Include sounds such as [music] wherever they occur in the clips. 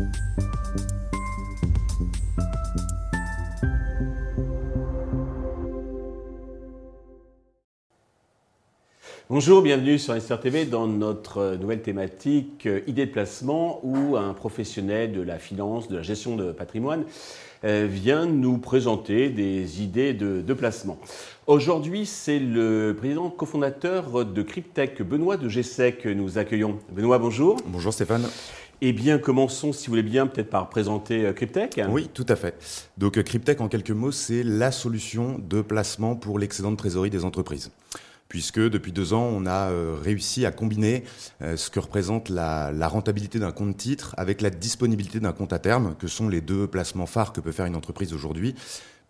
you. Bonjour, bienvenue sur Investir TV dans notre nouvelle thématique euh, idée de placement où un professionnel de la finance, de la gestion de patrimoine euh, vient nous présenter des idées de, placement. Aujourd'hui, c'est le président cofondateur de Cryptech, Benoît de GSEC, que nous accueillons. Benoît, bonjour. Bonjour Stéphane. Eh bien, commençons, si vous voulez bien, peut-être par présenter euh, Cryptech. Oui, tout à fait. Donc, Cryptech, en quelques mots, c'est la solution de placement pour l'excédent de trésorerie des entreprises puisque depuis deux ans, on a euh, réussi à combiner euh, ce que représente la, rentabilité d'un compte titre avec la disponibilité d'un compte à terme, que sont les deux placements phares que peut faire une entreprise aujourd'hui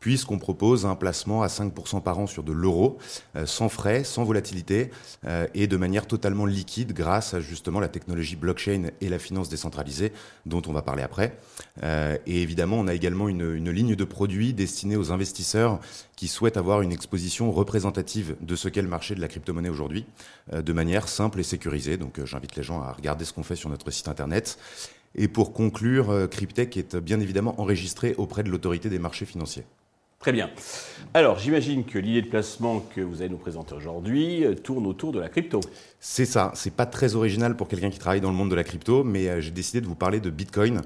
puisqu'on propose un placement à 5% par an sur de l'euro, euh, sans frais, sans volatilité, euh, et de manière totalement liquide grâce à justement la technologie blockchain et la finance décentralisée, dont on va parler après. Euh, et évidemment, on a également une, une, ligne de produits destinée aux investisseurs qui souhaitent avoir une exposition représentative de ce qu'est le marché de la crypto-monnaie aujourd'hui, de manière simple et sécurisée. Donc j'invite les gens à regarder ce qu'on fait sur notre site internet. Et pour conclure, Cryptech est bien évidemment enregistré auprès de l'autorité des marchés financiers. Très bien. Alors, j'imagine que l'idée de placement que vous allez nous présenter aujourd'hui euh, tourne autour de la crypto. C'est ça. C'est pas très original pour quelqu'un qui travaille dans le monde de la crypto, mais euh, j'ai décidé de vous parler de Bitcoin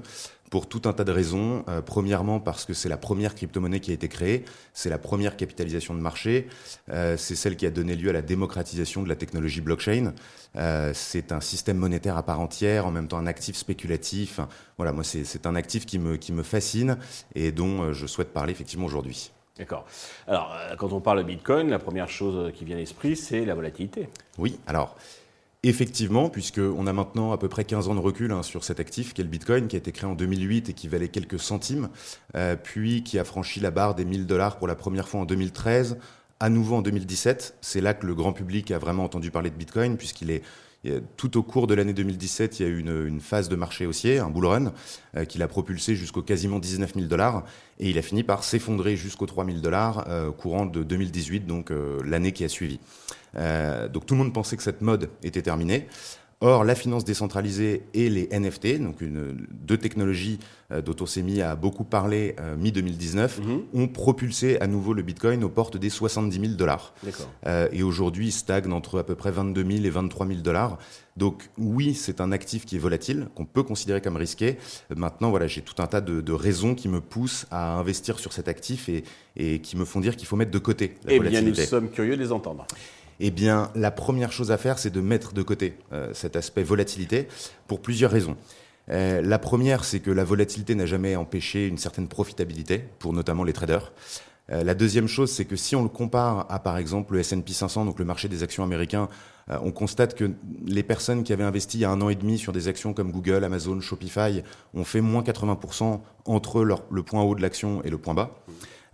pour tout un tas de raisons. Euh, premièrement, parce que c'est la première crypto-monnaie qui a été créée, c'est la première capitalisation de marché, c'est celle qui a donné lieu à la démocratisation de la technologie blockchain. c'est un système monétaire à part entière, en même temps un actif spéculatif. Voilà, moi c'est un actif qui me, qui me fascine et dont je souhaite parler effectivement aujourd'hui. D'accord. Alors, euh, quand on parle de Bitcoin, la première chose qui vient à l'esprit, c'est la volatilité. Oui, alors, effectivement, puisqu'on a maintenant à peu près 15 ans de recul hein, sur cet actif qui est le Bitcoin, qui a été créé en 2008 et qui valait quelques centimes, euh, puis qui a franchi la barre des 1000 dollars pour la première fois en 2013, à nouveau en 2017. C'est là que le grand public a vraiment entendu parler de Bitcoin, puisqu'il est tout au cours de l'année 2017, il y a eu une, phase de marché haussier, un bull run, euh, qui l'a propulsé jusqu'au quasiment 19 000 dollars. Et il a fini par s'effondrer jusqu'aux 3 000 dollars euh, courant de 2018, donc euh, l'année qui a suivi. donc tout le monde pensait que cette mode était terminée. Or, la finance décentralisée et les NFT, donc une, deux technologies euh, dont on s'est mis à beaucoup parler euh, mi-2019, mhm. ont propulsé à nouveau le Bitcoin aux portes des 70 000 dollars. Euh, et aujourd'hui, il stagne entre à peu près 22 000 et 23 000 dollars. Donc oui, c'est un actif qui est volatile, qu'on peut considérer comme risqué. Maintenant, voilà, j'ai tout un tas de, raisons qui me poussent à investir sur cet actif et, et qui me font dire qu'il faut mettre de côté la eh volatilité. Eh bien, nous sommes curieux de les entendre. Eh bien, la première chose à faire, c'est de mettre de côté euh, cet aspect volatilité pour plusieurs raisons. Euh, la première, c'est que la volatilité n'a jamais empêché une certaine profitabilité pour notamment les traders. Euh, la deuxième chose, c'est que si on le compare à par exemple le S&P 500, donc le marché des actions américains, on constate que les personnes qui avaient investi il y a un an et demi sur des actions comme Google, Amazon, Shopify ont fait moins 80% entre le point haut de l'action et le point bas.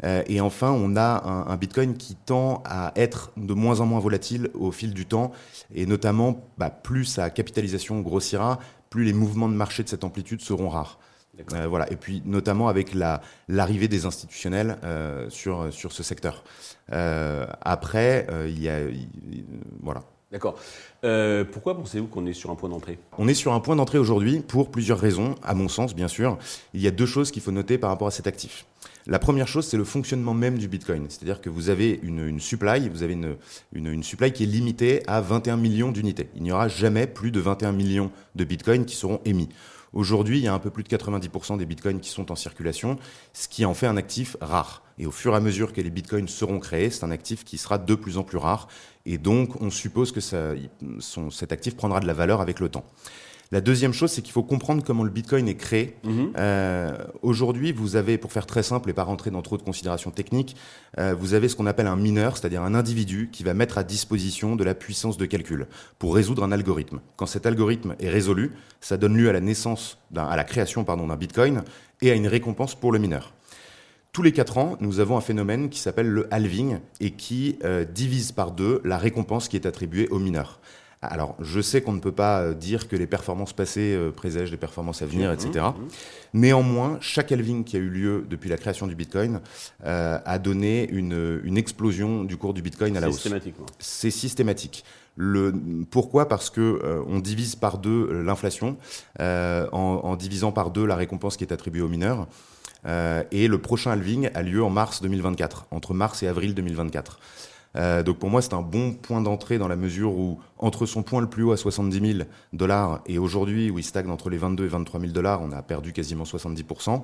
Euh, et enfin, on a un, Bitcoin qui tend à être de moins en moins volatile au fil du temps, et notamment, bah, plus sa capitalisation grossira, plus les mouvements de marché de cette amplitude seront rares. Euh, voilà. Et puis notamment avec l'arrivée des institutionnels euh, sur, sur ce secteur. après, il y a... voilà. D'accord. pourquoi pensez-vous qu'on est sur un point d'entrée? On est sur un point d'entrée aujourd'hui pour plusieurs raisons, à mon sens bien sûr. Il y a deux choses qu'il faut noter par rapport à cet actif. La première chose, c'est le fonctionnement même du Bitcoin. C'est-à-dire que vous avez une, supply, vous avez une, supply qui est limitée à 21 millions d'unités. Il n'y aura jamais plus de 21 millions de Bitcoin qui seront émis. Aujourd'hui, il y a un peu plus de 90% des bitcoins qui sont en circulation, ce qui en fait un actif rare. Et au fur et à mesure que les bitcoins seront créés, c'est un actif qui sera de plus en plus rare. Et donc, on suppose que ça, cet actif prendra de la valeur avec le temps. La deuxième chose, c'est qu'il faut comprendre comment le Bitcoin est créé. Mhm. Euh, aujourd'hui, vous avez, pour faire très simple et pas rentrer dans trop de considérations techniques, euh, vous avez ce qu'on appelle un mineur, c'est-à-dire un individu qui va mettre à disposition de la puissance de calcul pour résoudre un algorithme. Quand cet algorithme est résolu, ça donne lieu à la naissance, à la création pardon d'un Bitcoin et à une récompense pour le mineur. Tous les quatre ans, nous avons un phénomène qui s'appelle le halving et qui euh, divise par deux la récompense qui est attribuée au mineur. Alors, je sais qu'on ne peut pas dire que les performances passées présagent les performances à venir, etc. Mmh, mmh. Néanmoins, chaque halving qui a eu lieu depuis la création du Bitcoin a donné une, une, explosion du cours du Bitcoin à la hausse. Systématiquement. C'est systématique. Le, pourquoi? Parce que euh, on divise par deux l'inflation, euh, en, divisant par deux la récompense qui est attribuée aux mineurs. Euh, et le prochain halving a lieu en mars 2024, entre mars et avril 2024. donc pour moi, c'est un bon point d'entrée dans la mesure où, entre son point le plus haut à 70 000 dollars et aujourd'hui où il stagne entre les 22 et 23 000 dollars, on a perdu quasiment 70%.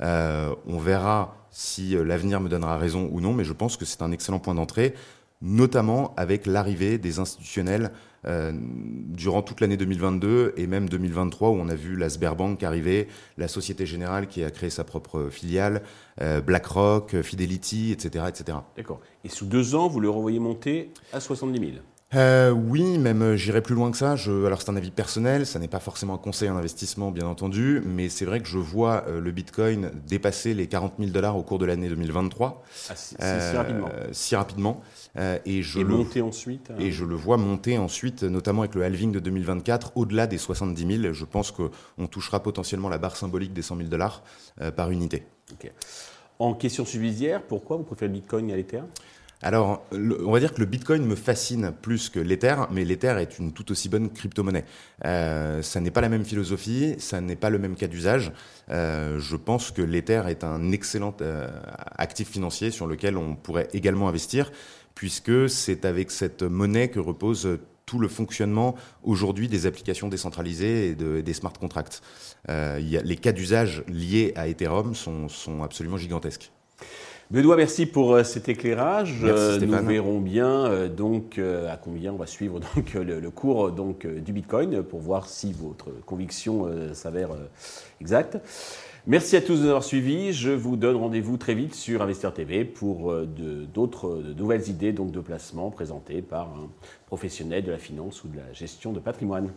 on verra si l'avenir me donnera raison ou non, mais je pense que c'est un excellent point d'entrée notamment avec l'arrivée des institutionnels euh, durant toute l'année 2022 et même 2023 où on a vu la Sberbank arriver, la Société Générale qui a créé sa propre filiale, euh, BlackRock, Fidelity, etc. etc. D'accord. Et sous deux ans, vous le revoyez monter à 70 000 euh, oui, même euh, j'irai plus loin que ça. Je, alors c'est un avis personnel, ça n'est pas forcément un conseil en investissement, bien entendu, mais c'est vrai que je vois euh, le Bitcoin dépasser les 40 000 dollars au cours de l'année 2023. Ah, si, rapidement. Si rapidement. et je le, monter ensuite. Et je le vois monter ensuite, notamment avec le halving de 2024, au-delà des 70 000. Je pense qu'on touchera potentiellement la barre symbolique des 100 000 dollars par unité. En question subsidiaire, pourquoi vous préférez le Bitcoin à l'Ether alors, on va dire que le Bitcoin me fascine plus que l'Ether, mais l'Ether est une tout aussi bonne crypto-monnaie. Euh, ça n'est pas la même philosophie, ça n'est pas le même cas d'usage. Euh, je pense que l'Ether est un excellent euh, actif financier sur lequel on pourrait également investir, puisque c'est avec cette monnaie que repose tout le fonctionnement aujourd'hui des applications décentralisées et des smart contracts. les cas d'usage liés à Ethereum sont absolument gigantesques. Benoît, merci pour euh, cet éclairage. Euh, nous verrons bien euh, donc à combien on va suivre [laughs] donc le, cours donc du Bitcoin pour voir si votre conviction s'avère exacte. Merci à tous de nous avoir suivis. Je vous donne rendez-vous très vite sur Investir TV pour d'autres nouvelles idées donc de placement présentées par un professionnel de la finance ou de la gestion de patrimoine.